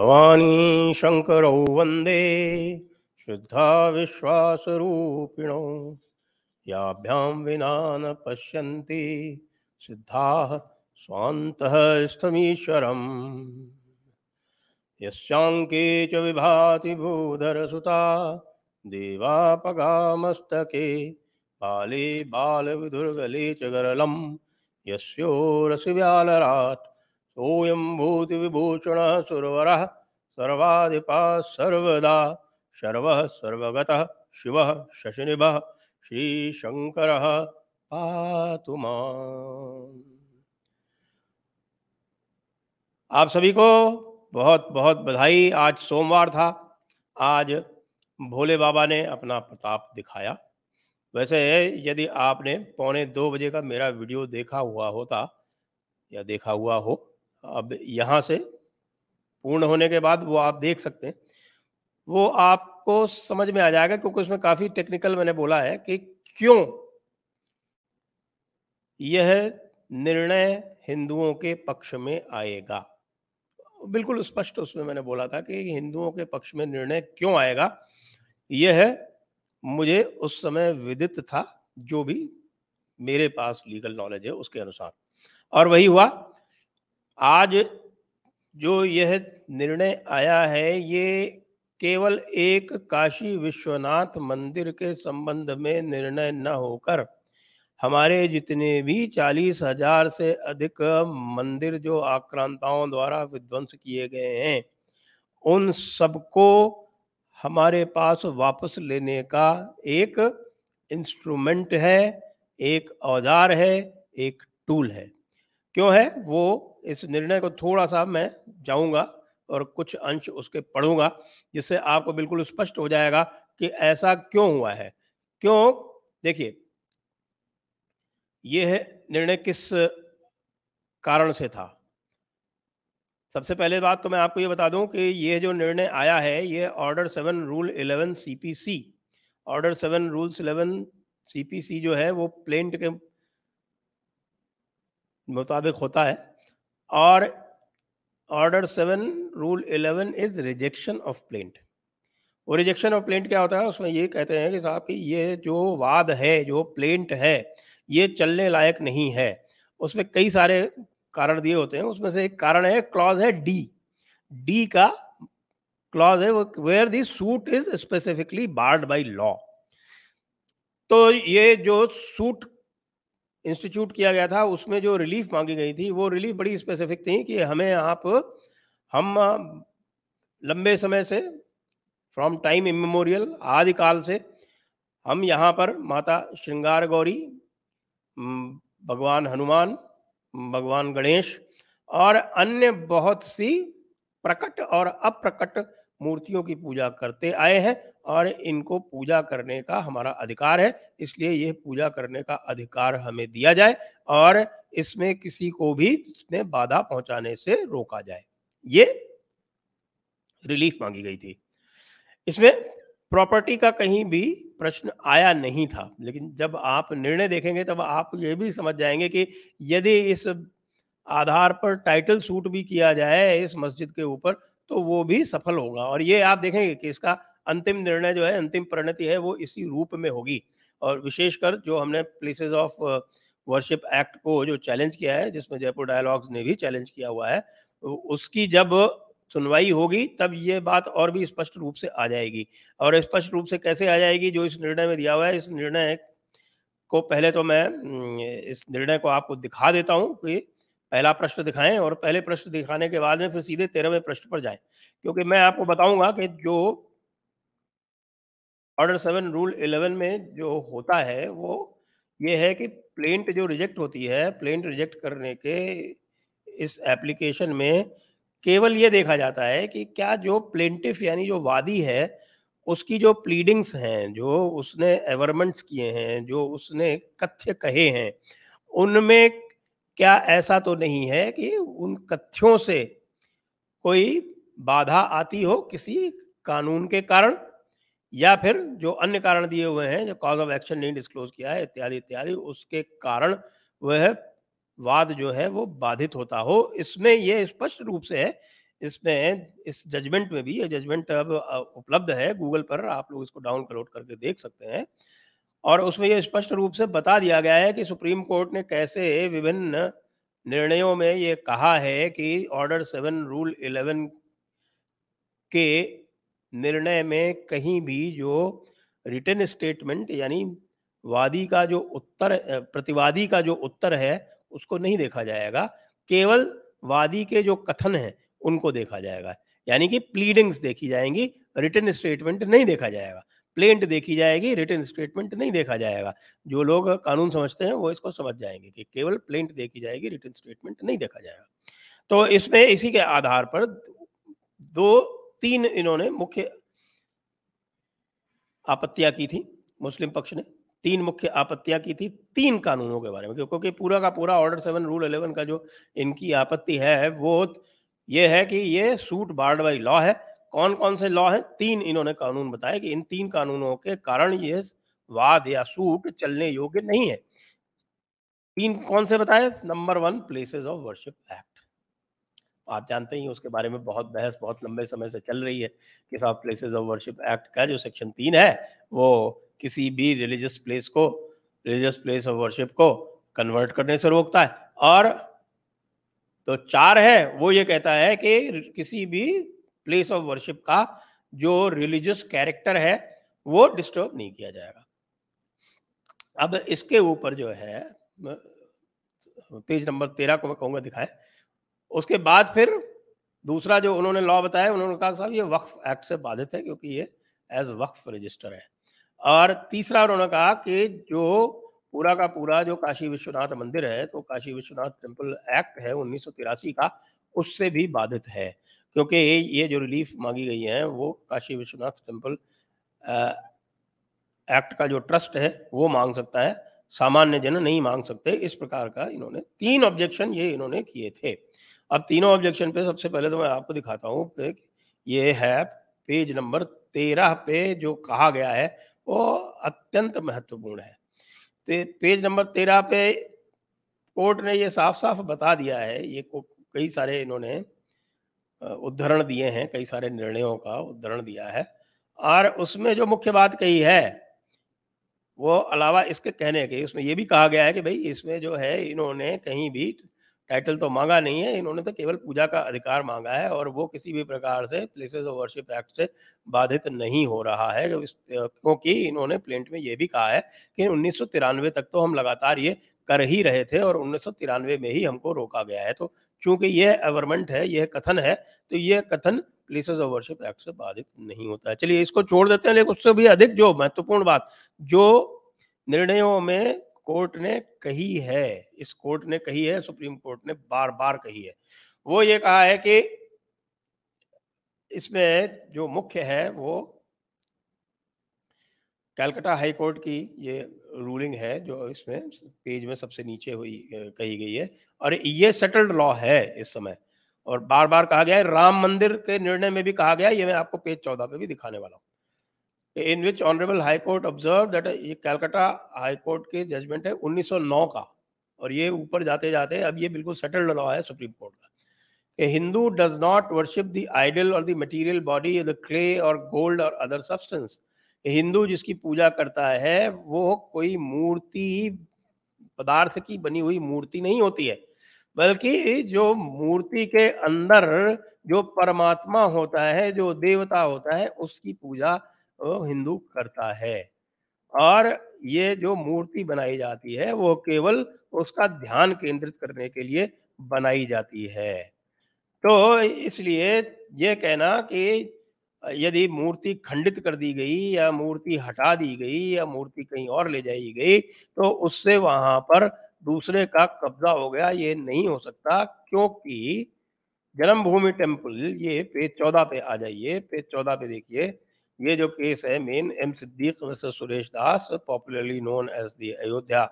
भवानी शङ्करौ वंदे शुद्धा विश्वासरूपिणौ। याभ्यां विना न पश्यन्ति, सिद्धाः स्वान्तः स्तमीश्वरम्। यस्याङ्के च विभाति भूधरसुता, देवापगामस्तके, बाले बालविधुर्गले च गरलं यस्योरसिव्यालरात् सोऽयं भूतिविभूषणः सुरवरः, सर्वाधिपा सर्वदा, शर्वः सर्वगतः, शिवः शशिनिभः, श्रीशङ्करः आप सभी को बहुत बहुत बधाई। आज सोमवार था। आज भोले बाबा ने अपना प्रताप दिखाया। वैसे यदि आपने पौने दो बजे का मेरा वीडियो देखा हुआ होता, या देखा हुआ हो अब यहाँ से पूर्ण होने के बाद वो आप देख सकते हैं। वो आपको समझ में आ जाएगा क्योंकि उसमें काफ़ी टेक्निकल मैंने बोला है कि क्यों यह निर्णय हिंदुओं के पक्ष में आएगा। बिल्कुल स्पष्ट उसमें मैंने बोला था कि हिंदुओं के पक्ष में निर्णय क्यों आएगा। यह मुझे उस समय विदित था जो भी मेरे पास लीगल नॉलेज है उसके अनुसार। और वही हुआ आज जो यह निर्णय आया है, ये केवल एक काशी विश्वनाथ मंदिर के संबंध में निर्णय न होकर, हमारे जितने भी चालीस हज़ार से अधिक मंदिर जो आक्रांताओं द्वारा विध्वंस किए गए हैं, उन सबको हमारे पास वापस लेने का एक इंस्ट्रूमेंट है, एक औज़ार है, एक टूल है। क्यों है? वो इस निर्णय को थोड़ा सा मैं जाऊँगा और कुछ अंश उसके पढ़ूँगा, जिससे आपको बिल्कुल स्पष्ट हो जाएगा कि ऐसा क्यों हुआ है। क्यों? देखिए, यह निर्णय किस कारण से था? सबसे पहले बात तो मैं आपको ये बता दूँ कि ये जो निर्णय आया है ये order seven rule eleven CPC order seven rules eleven CPC जो है, वो प्लेंट के मुताबिक होता है। और order seven rule eleven is rejection of plaint वो रिजेक्शन ऑफ़ प्लेंट क्या होता है? उसमें ये कहते हैं कि साहब कि ये जो वाद है, जो प्लेंट है, ये चलने लायक नहीं है। उसमें कई सारे कारण दिए होते हैं। उसमें से एक कारण है क्लॉज है डी डी का क्लॉज है where the suit is specifically barred by law तो ये जो सूट इंस्टीट्यूट किया गया था, उसमें जो रिलीफ मांगी गई थी, वो रिलीफ बड़ी स्पेसिफिक थी कि हमें आप, हम, लंबे समय से फ्रॉम टाइम इमेमोरियल आदिकाल से, हम यहाँ पर माता श्रृंगार गौरी भगवान हनुमान, भगवान गणेश, और अन्य बहुत सी प्रकट और अप्रकट मूर्तियों की पूजा करते आए हैं और इनको पूजा करने का हमारा अधिकार है, इसलिए यह पूजा करने का अधिकार हमें दिया जाए और इसमें किसी को भी इसमें बाधा पहुँचाने से रोका जाए। ये रिलीफ मांगी गई थी। इसमें प्रॉपर्टी का कहीं भी प्रश्न आया नहीं था, लेकिन जब आप निर्णय देखेंगे तब आप ये भी समझ जाएँगे कि यदि इस आधार पर टाइटल सूट भी किया जाए इस मस्जिद के ऊपर तो वो भी सफल होगा। और ये आप देखेंगे कि इसका अंतिम निर्णय जो है, अंतिम परिणति है, वो इसी रूप में होगी। और विशेषकर जो हमने प्लेसेस ऑफ़ वर्शिप एक्ट को जो चैलेंज किया है, जिसमें जयपुर डायलॉग्स ने भी चैलेंज किया हुआ है उसकी जब सुनवाई होगी, तब ये बात और भी स्पष्ट रूप से आ जाएगी। और स्पष्ट रूप से कैसे आ जाएगी, जो इस निर्णय में दिया हुआ है, इस निर्णय को पहले तो मैं इस निर्णय को आपको दिखा देता हूँ कि पहला प्रश्न दिखाएँ और पहले प्रश्न दिखाने के बाद में फिर सीधे तेरहवें प्रश्न पर जाएँ। क्योंकि मैं आपको बताऊँगा कि जो ऑर्डर सेवन रूल इलेवन में जो होता है, वो ये है कि प्लेंट जो रिजेक्ट होती है प्लेंट रिजेक्ट करने के इस एप्लीकेशन में केवल ये देखा जाता है कि क्या जो प्लेंटिफ यानी जो वादी है, उसकी जो प्लीडिंग्स हैं, जो उसने एवरमेंट्स किए हैं, जो उसने कथ्य कहे हैं, उनमें क्या ऐसा तो नहीं है कि उन तथ्यों से कोई बाधा आती हो किसी कानून के कारण या फिर जो अन्य कारण दिए हुए हैं, जो कॉज ऑफ़ एक्शन नहीं डिस्क्लोज किया है, इत्यादि इत्यादि, उसके कारण वह वाद जो है वो बाधित होता हो। इसमें यह स्पष्ट रूप से है, इसमें, इस जजमेंट में भी, ये जजमेंट अब उपलब्ध है गूगल पर आप लोग इसको डाउनलोड करके देख सकते हैं। और उसमें यह स्पष्ट रूप से बता दिया गया है कि सुप्रीम कोर्ट ने कैसे विभिन्न निर्णयों में ये कहा है कि ऑर्डर सेवन, रूल इलेवन के निर्णय में कहीं भी जो रिटर्न स्टेटमेंट यानी वादी का जो उत्तर प्रतिवादी का जो उत्तर है, उसको नहीं देखा जाएगा। केवल वादी के जो कथन है, उनको देखा जाएगा। यानी कि प्लीडिंग्स देखी जाएँगी रिटर्न स्टेटमेंट नहीं देखा जाएगा। प्लेंट देखी जाएगी रिटर्न स्टेटमेंट नहीं देखा जाएगा। जो लोग कानून समझते हैं, वो इसको समझ जाएँगे कि केवल प्लेंट देखी जाएगी रिटर्न स्टेटमेंट नहीं देखा जाएगा। तो इसमें इसी के आधार पर दो, तीन इन्होंने मुख्य आपत्तियाँ की थी मुस्लिम पक्ष ने। तीन मुख्य आपत्तियाँ की थी तीन कानूनों के बारे में, क्योंकि पूरा का पूरा ऑर्डर सेवन रूल इलेवन का जो इनकी आपत्ति है, वो ये है कि ये सूट बार्ड बाई लॉ है। कौन कौन से लॉ हैं? तीन इन्होंने कानून बताए कि इन तीन कानूनों के कारण ये वाद या सूट चलने योग्य नहीं है। तीन कौन से बताए? Number one places of worship act आप जानते ही उसके बारे में बहुत बहस बहुत लंबे समय से चल रही है कि साहब प्लेसेस ऑफ़ वर्शिप एक्ट का जो सेक्शन तीन है, वो किसी भी रिलीजियस प्लेस को रिलीजियस प्लेस ऑफ़ वर्शिप को कन्वर्ट करने से रोकता है। और तो चार है, वो ये कहता है कि किसी भी प्लेस ऑफ़ वर्शिप का जो रिलीजियस कैरेक्टर है, वो डिस्टर्ब नहीं किया जाएगा। अब इसके ऊपर जो है पेज नंबर तेरह को मैं कहूँगा दिखाए। उसके बाद फिर दूसरा जो उन्होंने लॉ बताया, उन्होंने कहा, साहब, ये वक्फ एक्ट से बाधित है क्योंकि ये एज वक्फ रजिस्टर है। और तीसरा उन्होंने कहा कि जो पूरा का पूरा जो काशी विश्वनाथ मंदिर है तो काशी विश्वनाथ टेंपल एक्ट है उन्नीस सौ तिरासी का, उससे भी बाधित है। क्योंकि ये ये जो रिलीफ मांगी गई है, वो काशी विश्वनाथ टेंपल एक्ट का जो ट्रस्ट है, वो मांग सकता है। सामान्य जन नहीं मांग सकते, इस प्रकार का इन्होंने तीन ऑब्जेक्शन ये इन्होंने किए थे। अब तीनों ऑब्जेक्शन पे सबसे पहले तो मैं आपको दिखाता हूँ ये है पेज नंबर तेरह पे जो कहा गया है, वो अत्यंत महत्वपूर्ण है। तो पेज नंबर तेरह पे कोर्ट ने ये साफ़ साफ़ बता दिया है, ये कई सारे इन्होंने उद्धरण दिए हैं, कई सारे निर्णयों का उद्धरण दिया है। और उसमें जो मुख्य बात कही है, वो अलावा इसके कहने के, उसमें ये भी कहा गया है कि भाई इसमें जो है इन्होंने कहीं भी टाइटल तो मांगा नहीं है, इन्होंने तो केवल पूजा का अधिकार मांगा है और वो किसी भी प्रकार से प्लेसेस ऑफ़ वर्शिप एक्ट से बाधित नहीं हो रहा है क्योंकि इन्होंने प्लेंट में ये भी कहा है कि उन्नीस सौ तिरानवे तक तो हम लगातार ये कर ही रहे थे और उन्नीस सौ तिरानवे में ही हमको रोका गया है। तो चूँकि ये अवरमेंट है यह कथन है तो ये कथन प्लेसेस ऑफ़ वर्शिप एक्ट से बाधित नहीं होता है। चलिए इसको छोड़ देते हैं, लेकिन उससे भी अधिक जो महत्वपूर्ण बात, जो निर्णयों में कोर्ट ने कही है, इस कोर्ट ने कही है, सुप्रीम कोर्ट ने बार बार कही है। वो ये कहा है कि इसमें जो मुख्य है वो कैलकाटा हाई कोर्ट की ये रूलिंग है, जो इसमें पेज में सबसे नीचे हुई कही गई है और ये सेटल्ड लॉ है इस समय। और बार बार कहा गया है, राम मंदिर के निर्णय में भी कहा गया ये मैं आपको पेज चौदह पे भी दिखाने वाला हूँ। In which honourable high court observe that ये कैलकाटा हाई कोर्ट के जजमेंट है 1909 का, और ये ऊपर जाते जाते अब ये बिल्कुल सेटल्ड लॉ है सुप्रीम कोर्ट का। Hindu does not worship the idol और the material body the clay और गोल्ड और अदर सब्सटेंस हिंदू जिसकी पूजा करता है, वो कोई मूर्ति, पदार्थ की बनी हुई मूर्ति नहीं होती है। बल्कि जो मूर्ति के अंदर जो परमात्मा होता है, जो देवता होता है, उसकी पूजा हिंदू करता है। और ये जो मूर्ति बनाई जाती है, वो केवल उसका ध्यान केंद्रित करने के लिए बनाई जाती है। तो इसलिए ये कहना कि यदि मूर्ति खंडित कर दी गई या मूर्ति हटा दी गई या मूर्ति कहीं और ले जाई गई तो उससे वहाँ पर दूसरे का कब्जा हो गया, ये नहीं हो सकता। क्योंकि जन्मभूमि टेंपल ये पेज चौदह पे आ जाइए, पेज चौदह पे देखिए। ये जो केस है main M Siddiq versus Suresh Das popularly known as the Ayodhya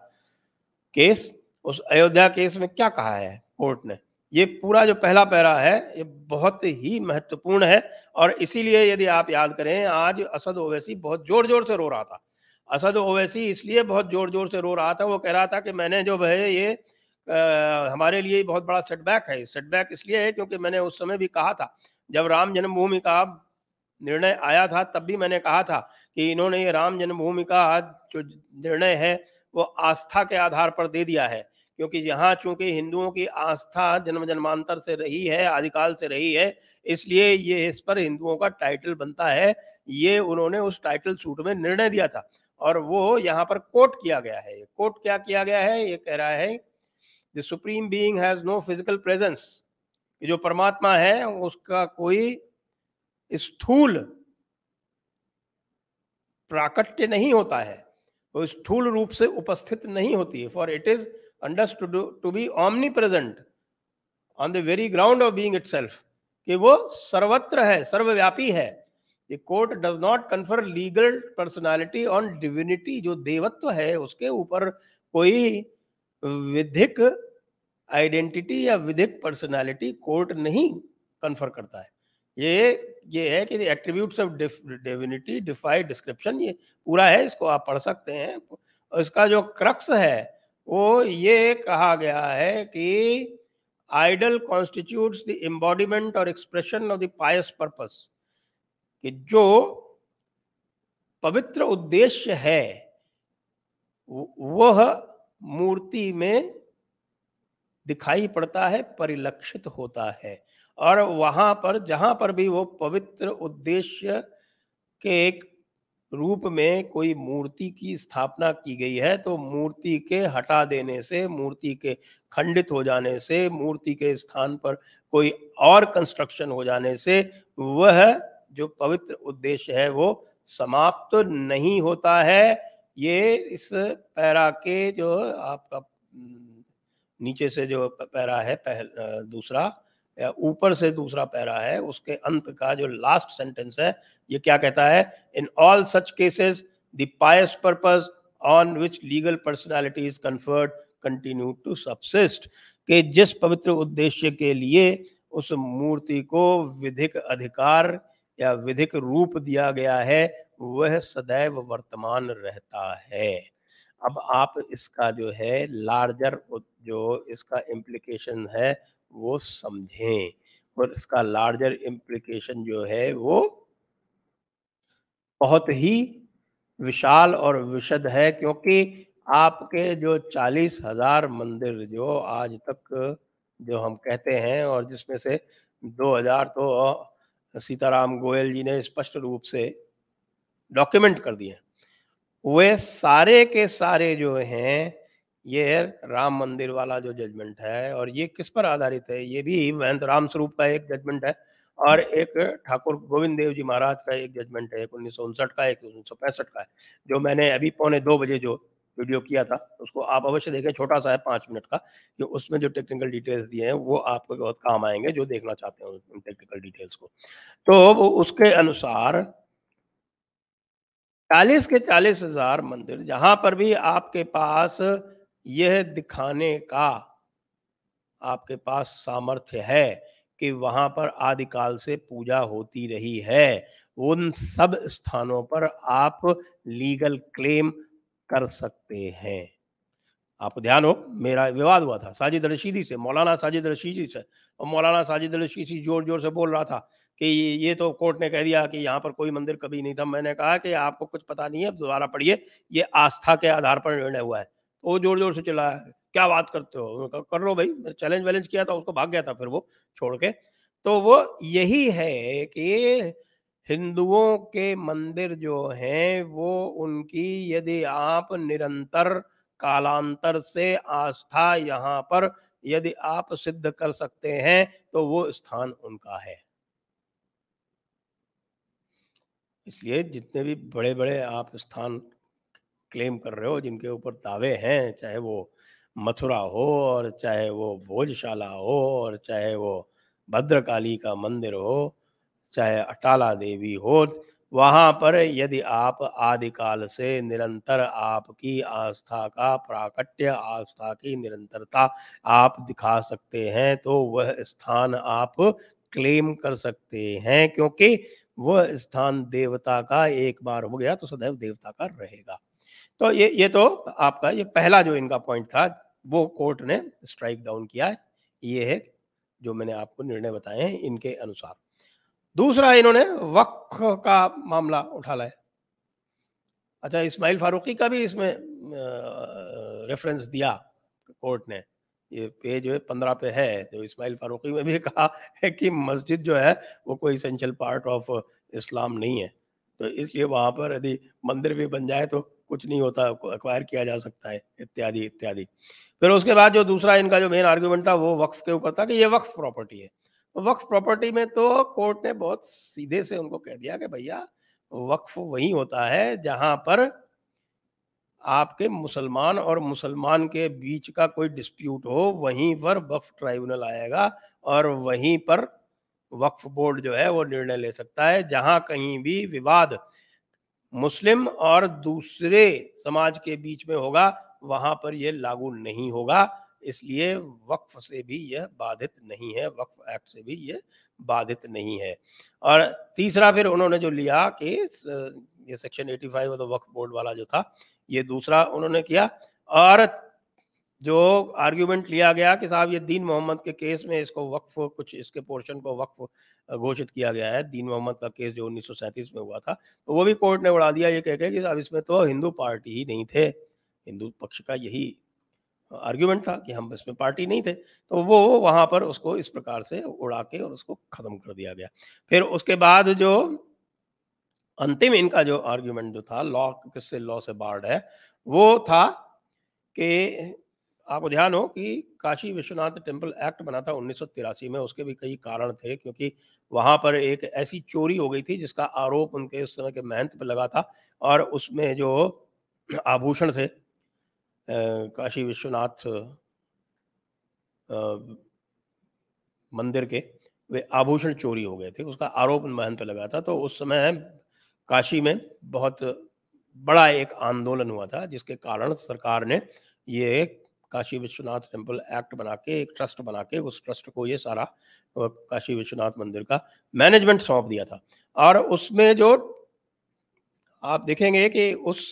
case उस अयोध्या केस में क्या कहा है कोर्ट ने? ये पूरा जो पहला पैरा है ये बहुत ही महत्वपूर्ण है और इसीलिए यदि आप याद करें आज असद ओवैसी बहुत ज़ोर ज़ोर से रो रहा था। असद ओवैसी इसलिए बहुत ज़ोर ज़ोर से रो रहा था वो कह रहा था कि मैंने जो है ये आ, हमारे लिए बहुत बड़ा सेटबैक है। सेटबैक इसलिए है क्योंकि मैंने उस समय भी कहा था जब राम जन्मभूमि का निर्णय आया था, तब भी मैंने कहा था कि इन्होंने ये राम जन्मभूमि का जो निर्णय है, वो आस्था के आधार पर दे दिया है। क्योंकि यहाँ चूँकि हिंदुओं की आस्था जन्म जन्मांतर से रही है, आदिकाल से रही है, इसलिए ये इस पर हिंदुओं का टाइटल बनता है। ये उन्होंने उस टाइटल सूट में निर्णय दिया था और वो यहाँ पर कोट किया गया है। कोट क्या किया गया है? ये कह रहा है the supreme being has no physical presence जो परमात्मा है, उसका कोई स्थूल प्राकट्य नहीं होता है, वो स्थूल रूप से उपस्थित नहीं होती है for it is understood to be omnipresent on the very ground of being itself कि वो सर्वत्र है, सर्वव्यापी है। The court does not confer legal personality on divinity जो देवत्व है, उसके ऊपर कोई विधिक आइडेंटिटी या विधिक पर्सनालिटी कोर्ट नहीं कन्फर करता है। ये ये है कि attributes of divinity deified description ये पूरा है, इसको आप पढ़ सकते हैं। इसका जो क्रक्स है, वो ये कहा गया है कि आइडल कॉन्स्टिट्यूट्स द एम्बॉडीमेंट और expression of the pious purpose कि जो पवित्र उद्देश्य है वह मूर्ति में दिखाई पड़ता है, परिलक्षित होता है। और वहाँ पर, जहाँ पर भी वो पवित्र उद्देश्य के एक रूप में कोई मूर्ति की स्थापना की गई है तो मूर्ति के हटा देने से, मूर्ति के खंडित हो जाने से, मूर्ति के स्थान पर कोई और कंस्ट्रक्शन हो जाने से, वह जो पवित्र उद्देश्य है, वो समाप्त तो नहीं होता है। ये इस पैरा के जो आपका नीचे से जो पैरा है पहल दूसरा ऊपर से दूसरा पैरा है, उसके अंत का जो लास्ट सेंटेंस है, ये क्या कहता है? In all such cases the pious purpose on which legal personality is conferred continue to subsist के जिस पवित्र उद्देश्य के लिए उस मूर्ति को विधिक अधिकार या विधिक रूप दिया गया है, वह सदैव वर्तमान रहता है। अब आप इसका जो है लार्जर जो इसका इम्प्लीकेशन है वो समझें और इसका लार्जर इम्प्लीकेशन जो है वो बहुत ही विशाल और विशद है, क्योंकि आपके जो चालीस हज़ार मंदिर जो आज तक जो हम कहते हैं और जिसमें से 2000 तो सीताराम गोयल जी ने स्पष्ट रूप से डॉक्यूमेंट कर दिए वे सारे के सारे जो हैं ये है राम मंदिर वाला जो जजमेंट है और ये किस पर आधारित है? ये भी महंत राम स्वरूप का एक जजमेंट है और एक ठाकुर गोविंद देव जी महाराज का एक जजमेंट है, एक उन्नीस का, एक उन्नीस का है, जो मैंने अभी पौने दो बजे जो वीडियो किया था, उसको आप अवश्य देखें, छोटा सा है पाँच मिनट का, कि उसमें जो टेक्निकल डिटेल्स दिए हैं, वो आपको बहुत काम आएँगे जो देखना चाहते हैं उन टेक्निकल डिटेल्स को। तो उसके अनुसार चालीस के चालीस हज़ार मंदिर, जहाँ पर भी आपके पास यह दिखाने का आपके पास सामर्थ्य है कि वहाँ पर आदिकाल से पूजा होती रही है। उन सब स्थानों पर आप लीगल क्लेम कर सकते हैं। आप ध्यान हो, मेरा विवाद हुआ था। साजिद रशीदी से, मौलाना साजिद रशीदी से, और मौलाना साजिद रशीदी ज़ोर ज़ोर से बोल रहा था कि ये तो कोर्ट ने कह दिया कि यहाँ पर कोई मंदिर कभी नहीं था। मैंने कहा कि आपको कुछ पता नहीं है दोबारा पढ़िए। ये आस्था के आधार पर निर्णय हुआ है। वो ज़ोर ज़ोर से चला क्या बात करते हो? कर लो भाई चैलेंज वैलेंज किया था, उसको भाग गया था फिर वो छोड़ के। तो वो यही है कि हिंदुओं के मंदिर जो हैं, वो उनकी यदि आप निरंतर कालांतर से आस्था यहाँ पर यदि आप सिद्ध कर सकते हैं तो वो स्थान उनका है। इसलिए जितने भी बड़े बड़े आप स्थान क्लेम कर रहे हो, जिनके ऊपर दावे हैं, चाहे वो मथुरा हो और चाहे वो भोजशाला हो और चाहे वो भद्रकाली का मंदिर हो, चाहे अटाला देवी हो, वहाँ पर यदि आप आदिकाल से निरंतर आपकी आस्था का, प्राकट्य आस्था की निरंतरता आप दिखा सकते हैं तो वह स्थान आप क्लेम कर सकते हैं, क्योंकि वह स्थान देवता का एक बार हो गया तो सदैव देवता का रहेगा। तो ये ये तो आपका, ये पहला जो इनका पॉइंट था, वो कोर्ट ने स्ट्राइक डाउन किया है। ये है जो मैंने आपको निर्णय बताए हैं इनके अनुसार। दूसरा इन्होंने वक्फ का मामला उठा लाया अच्छा इस्माइल फारूकी का भी इसमें रेफरेंस दिया कोर्ट ने। ये पेज पंद्रह पे है तो इस्माइल फारूकी में भी कहा है कि मस्जिद जो है, वो कोई इसेंशियल पार्ट ऑफ़ इस्लाम नहीं है। तो इसलिए वहाँ पर यदि मंदिर भी बन जाए तो कुछ नहीं होता अक्वायर किया जा सकता है, इत्यादि इत्यादि। फिर उसके बाद जो दूसरा इनका जो मेन आर्ग्यूमेंट था, वो वक्फ के ऊपर था कि ये वक्फ प्रॉपर्टी है। तो वक्फ प्रॉपर्टी में तो कोर्ट ने बहुत सीधे से उनको कह दिया कि भैया, वक्फ वही होता है जहाँ पर आपके मुसलमान और मुसलमान के बीच का कोई डिस्प्यूट हो, वहीं पर वक्फ ट्राइब्यूनल आएगा और वहीं पर वक्फ बोर्ड जो है वो निर्णय ले सकता है, जहाँ कहीं भी विवाद मुस्लिम और दूसरे समाज के बीच में होगा, वहाँ पर यह लागू नहीं होगा। इसलिए वक्फ से भी यह बाधित नहीं है, वक्फ एक्ट से भी यह बाधित नहीं है। और तीसरा फिर उन्होंने जो लिया कि ये सेक्शन 85 फाइव वक्फ बोर्ड वाला जो था, ये दूसरा उन्होंने किया। और जो आर्ग्यूमेंट लिया गया कि साहब ये दीन मोहम्मद के केस में इसको वक्फ, कुछ इसके पोर्शन को वक्फ घोषित किया गया है। दीन मोहम्मद का केस जो उन्नीस सौ सैंतीस में हुआ था तो वो भी कोर्ट ने उड़ा दिया। ये कह के कि साहब इसमें तो हिंदू पार्टी ही नहीं थे। हिंदू पक्ष का यही आर्ग्यूमेंट था कि हम इसमें पार्टी नहीं थे। तो वो वहाँ पर उसको इस प्रकार से उड़ा के और उसको खत्म कर दिया गया। फिर उसके बाद जो अंतिम इनका जो आर्ग्यूमेंट जो था लॉ किससे लॉ से बार्ड है, वो था कि आपको ध्यान हो कि काशी विश्वनाथ टेंपल एक्ट बना था उन्नीस सौ तिरासी में, उसके भी कई कारण थे, क्योंकि वहाँ पर एक ऐसी चोरी हो गई थी जिसका आरोप उनके उस समय के महंत पर लगा था और उसमें जो आभूषण थे काशी विश्वनाथ मंदिर के, वे आभूषण चोरी हो गए थे, उसका आरोप महंत पर लगा था। तो उस समय काशी में बहुत बड़ा एक आंदोलन हुआ था, जिसके कारण सरकार ने ये काशी विश्वनाथ टेंपल एक्ट बना के एक ट्रस्ट बना के उस ट्रस्ट को ये सारा काशी विश्वनाथ मंदिर का मैनेजमेंट सौंप दिया था। और उसमें जो आप देखेंगे कि उस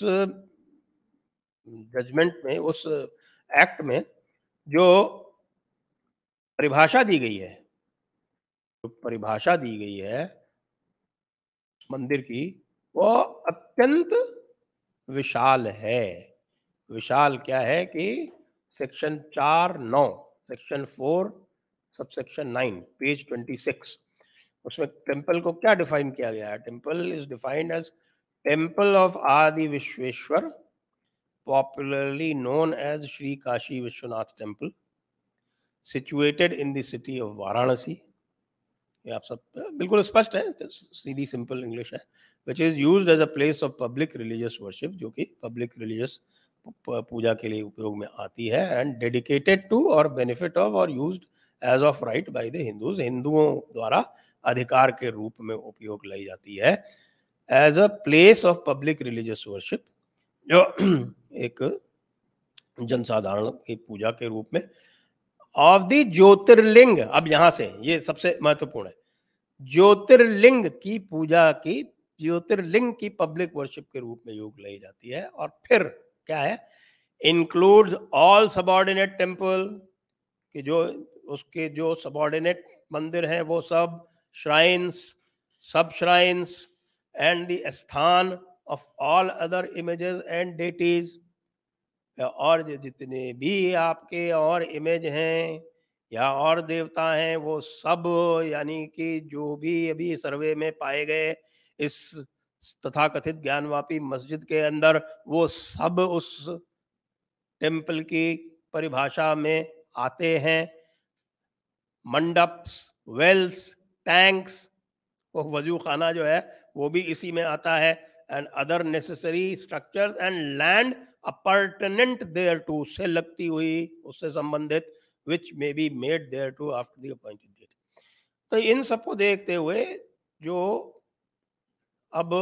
जजमेंट में, उस एक्ट में जो परिभाषा दी गई है, जो परिभाषा दी गई है मंदिर की, वो अत्यंत विशाल है। विशाल क्या है कि सेक्शन चार नौ section four sub section nine page twenty six उसमें टेंपल को क्या डिफाइन किया गया है temple is defined as temple of Adi Vishweshwar popularly known as Sri Kashi Vishwanath Temple, situated in the of Varanasi. ये आप सब बिल्कुल स्पष्ट है सीधी सिंपल इंग्लिश है which is use as a place of public religious worship जो कि public religious पूजा के लिए उपयोग में आती है एंड डेडिकेटेड टू और बेनिफिट ऑफ़ और use as of right by the Hindus हिंदुओं द्वारा अधिकार के रूप में उपयोग लाई जाती है। As a place of public religious worship जो एक जनसाधारण की पूजा के रूप में ऑफ़ द ज्योतिर्लिंग, अब यहाँ से, ये सबसे महत्वपूर्ण है। ज्योतिर्लिंग की पूजा की, ज्योतिर्लिंग की पब्लिक वर्शिप के रूप में योग लाई जाती है और फिर क्या है? इंक्लूड ऑल सबॉर्डिनेट टेंपल कि जो उसके जो सबॉर्डिनेट मंदिर हैं, वो सब श्राइन्स सब श्राइन्स एंड द स्थान of all other images and deities और जितने भी आपके और इमेज हैं, या और देवता हैं, वो सब यानी कि जो भी अभी सर्वे में पाए गए, इस तथाकथित ज्ञानवापी मस्जिद के अंदर वो सब उस टेंपल की परिभाषा में आते हैं। मंडप्स, वेल्स, टैंक्स वो वज़ू खाना जो है, वो भी इसी में आता है। And other necessary structures and land appurtenant thereto से लगती हुई, उससे संबंधित which may be made thereto after the appointed date तो इन सबको देखते हुए जो अब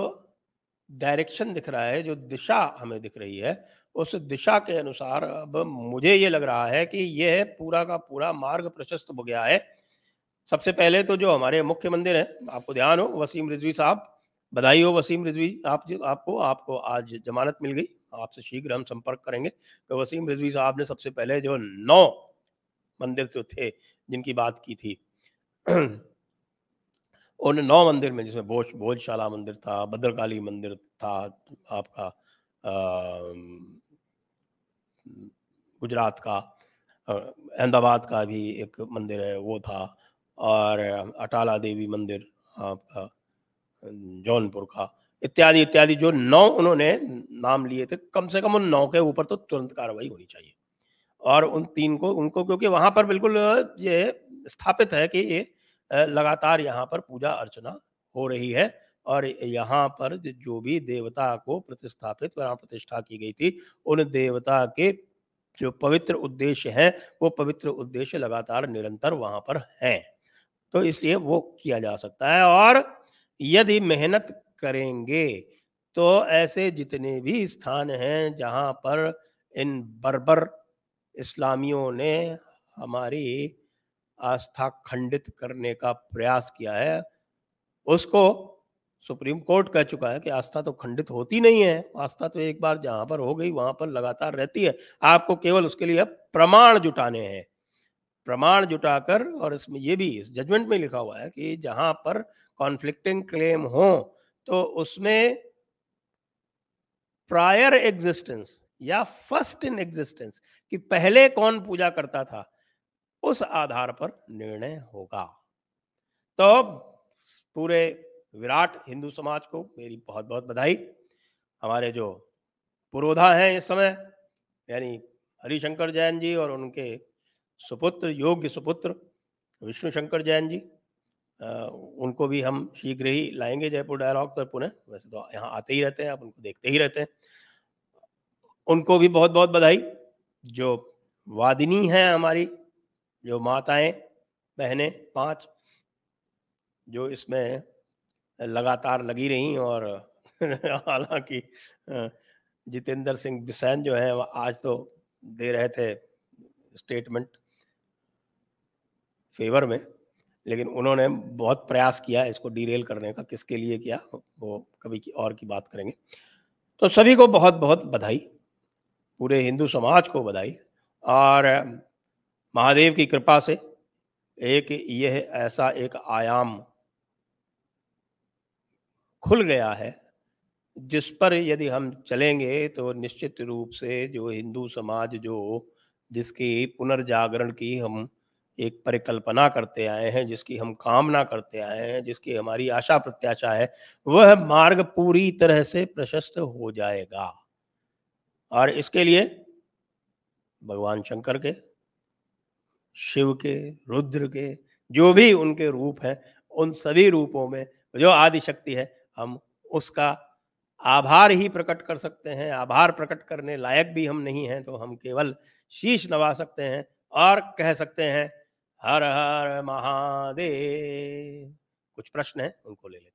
डायरेक्शन दिख रहा है, जो दिशा हमें दिख रही है, उस दिशा के अनुसार अब मुझे ये लग रहा है कि यह पूरा का पूरा मार्ग प्रशस्त हो गया है। सबसे पहले तो जो हमारे मुख्य मंदिर है, आपको ध्यान हो, वसीम रिजवी साहब, बधाई हो वसीम रिजवी, आप जो, आपको आपको आज जमानत मिल गई, आपसे शीघ्र हम संपर्क करेंगे तो वसीम रिजवी साहब ने सबसे पहले जो नौ मंदिर जो थे, जिनकी बात की थी। उन नौ मंदिर में, जिसमें भोज, भोजशाला मंदिर था, भद्रकाली मंदिर था, आपका गुजरात का अहमदाबाद का भी एक मंदिर है, वो था, और अटाला देवी मंदिर, आपका, जौनपुर का, इत्यादि इत्यादि, जो नौ उन्होंने नाम लिए थे, कम से कम उन नौ के ऊपर तो तुरंत कार्रवाई होनी चाहिए। और उन तीन को, उनको, क्योंकि वहाँ पर बिल्कुल ये स्थापित है कि ये लगातार यहाँ पर पूजा अर्चना हो रही है और यहाँ पर जो भी देवता को प्रतिस्थापित प्रतिष्ठा की गई थी, उन देवता के जो पवित्र उद्देश्य हैं, वो पवित्र उद्देश्य लगातार निरंतर वहाँ पर हैं। तो इसलिए वो किया जा सकता है और यदि मेहनत करेंगे तो ऐसे जितने भी स्थान हैं जहाँ पर इन बर्बर इस्लामियों ने हमारी आस्था खंडित करने का प्रयास किया है, उसको सुप्रीम कोर्ट कह चुका है कि आस्था तो खंडित होती नहीं है, आस्था तो एक बार जहाँ पर हो गई वहाँ पर लगातार रहती है। आपको केवल उसके लिए प्रमाण जुटाने हैं। प्रमाण जुटाकर और इसमें ये भी, इस जजमेंट में लिखा हुआ है कि जहाँ पर कॉन्फ्लिक्टिंग क्लेम हो तो उसमें प्रायर एग्जिस्टेंस या फ़र्स्ट इन एग्जिस्टेंस कि पहले कौन पूजा करता था उस आधार पर निर्णय होगा। तो पूरे विराट हिंदू समाज को मेरी बहुत बहुत बधाई। हमारे जो पुरोधा हैं इस समय यानी हरिशंकर जैन जी और उनके सुपुत्र योग्य सुपुत्र विष्णु शंकर जैन जी आ, उनको भी हम शीघ्र ही लाएँगे जयपुर डायलॉग पर पुनः। वैसे तो यहाँ आते ही रहते हैं आप उनको देखते ही रहते हैं। उनको भी बहुत बहुत बधाई। जो वादिनी है हमारी जो माताएँ, बहनें, पाँच, जो इसमें लगातार लगी रही और हालाँकि जितेंद्र सिंह बिसैन जो है आज तो दे रहे थे स्टेटमेंट फेवर में, लेकिन उन्होंने बहुत प्रयास किया इसको डीरेल करने का, किसके लिए किया, वो कभी की और की बात करेंगे। तो सभी को बहुत बहुत बधाई, पूरे हिंदू समाज को बधाई, और महादेव की कृपा से एक यह ऐसा एक आयाम खुल गया है, जिस पर यदि हम चलेंगे तो निश्चित रूप से जो हिंदू समाज जो जिसकी पुनर्जागरण की हम एक परिकल्पना करते आए हैं, जिसकी हम कामना करते आए हैं, जिसकी हमारी आशा प्रत्याशा है, वह मार्ग पूरी तरह से प्रशस्त हो जाएगा। और इसके लिए भगवान शंकर के शिव के, रुद्र के, जो भी उनके रूप हैं, उन सभी रूपों में जो आदि शक्ति है, हम उसका आभार ही प्रकट कर सकते हैं। आभार प्रकट करने लायक भी हम नहीं हैं तो हम केवल शीश नवा सकते हैं और कह सकते हैं, हर हर महादेव। कुछ प्रश्न है? उनको ले लेते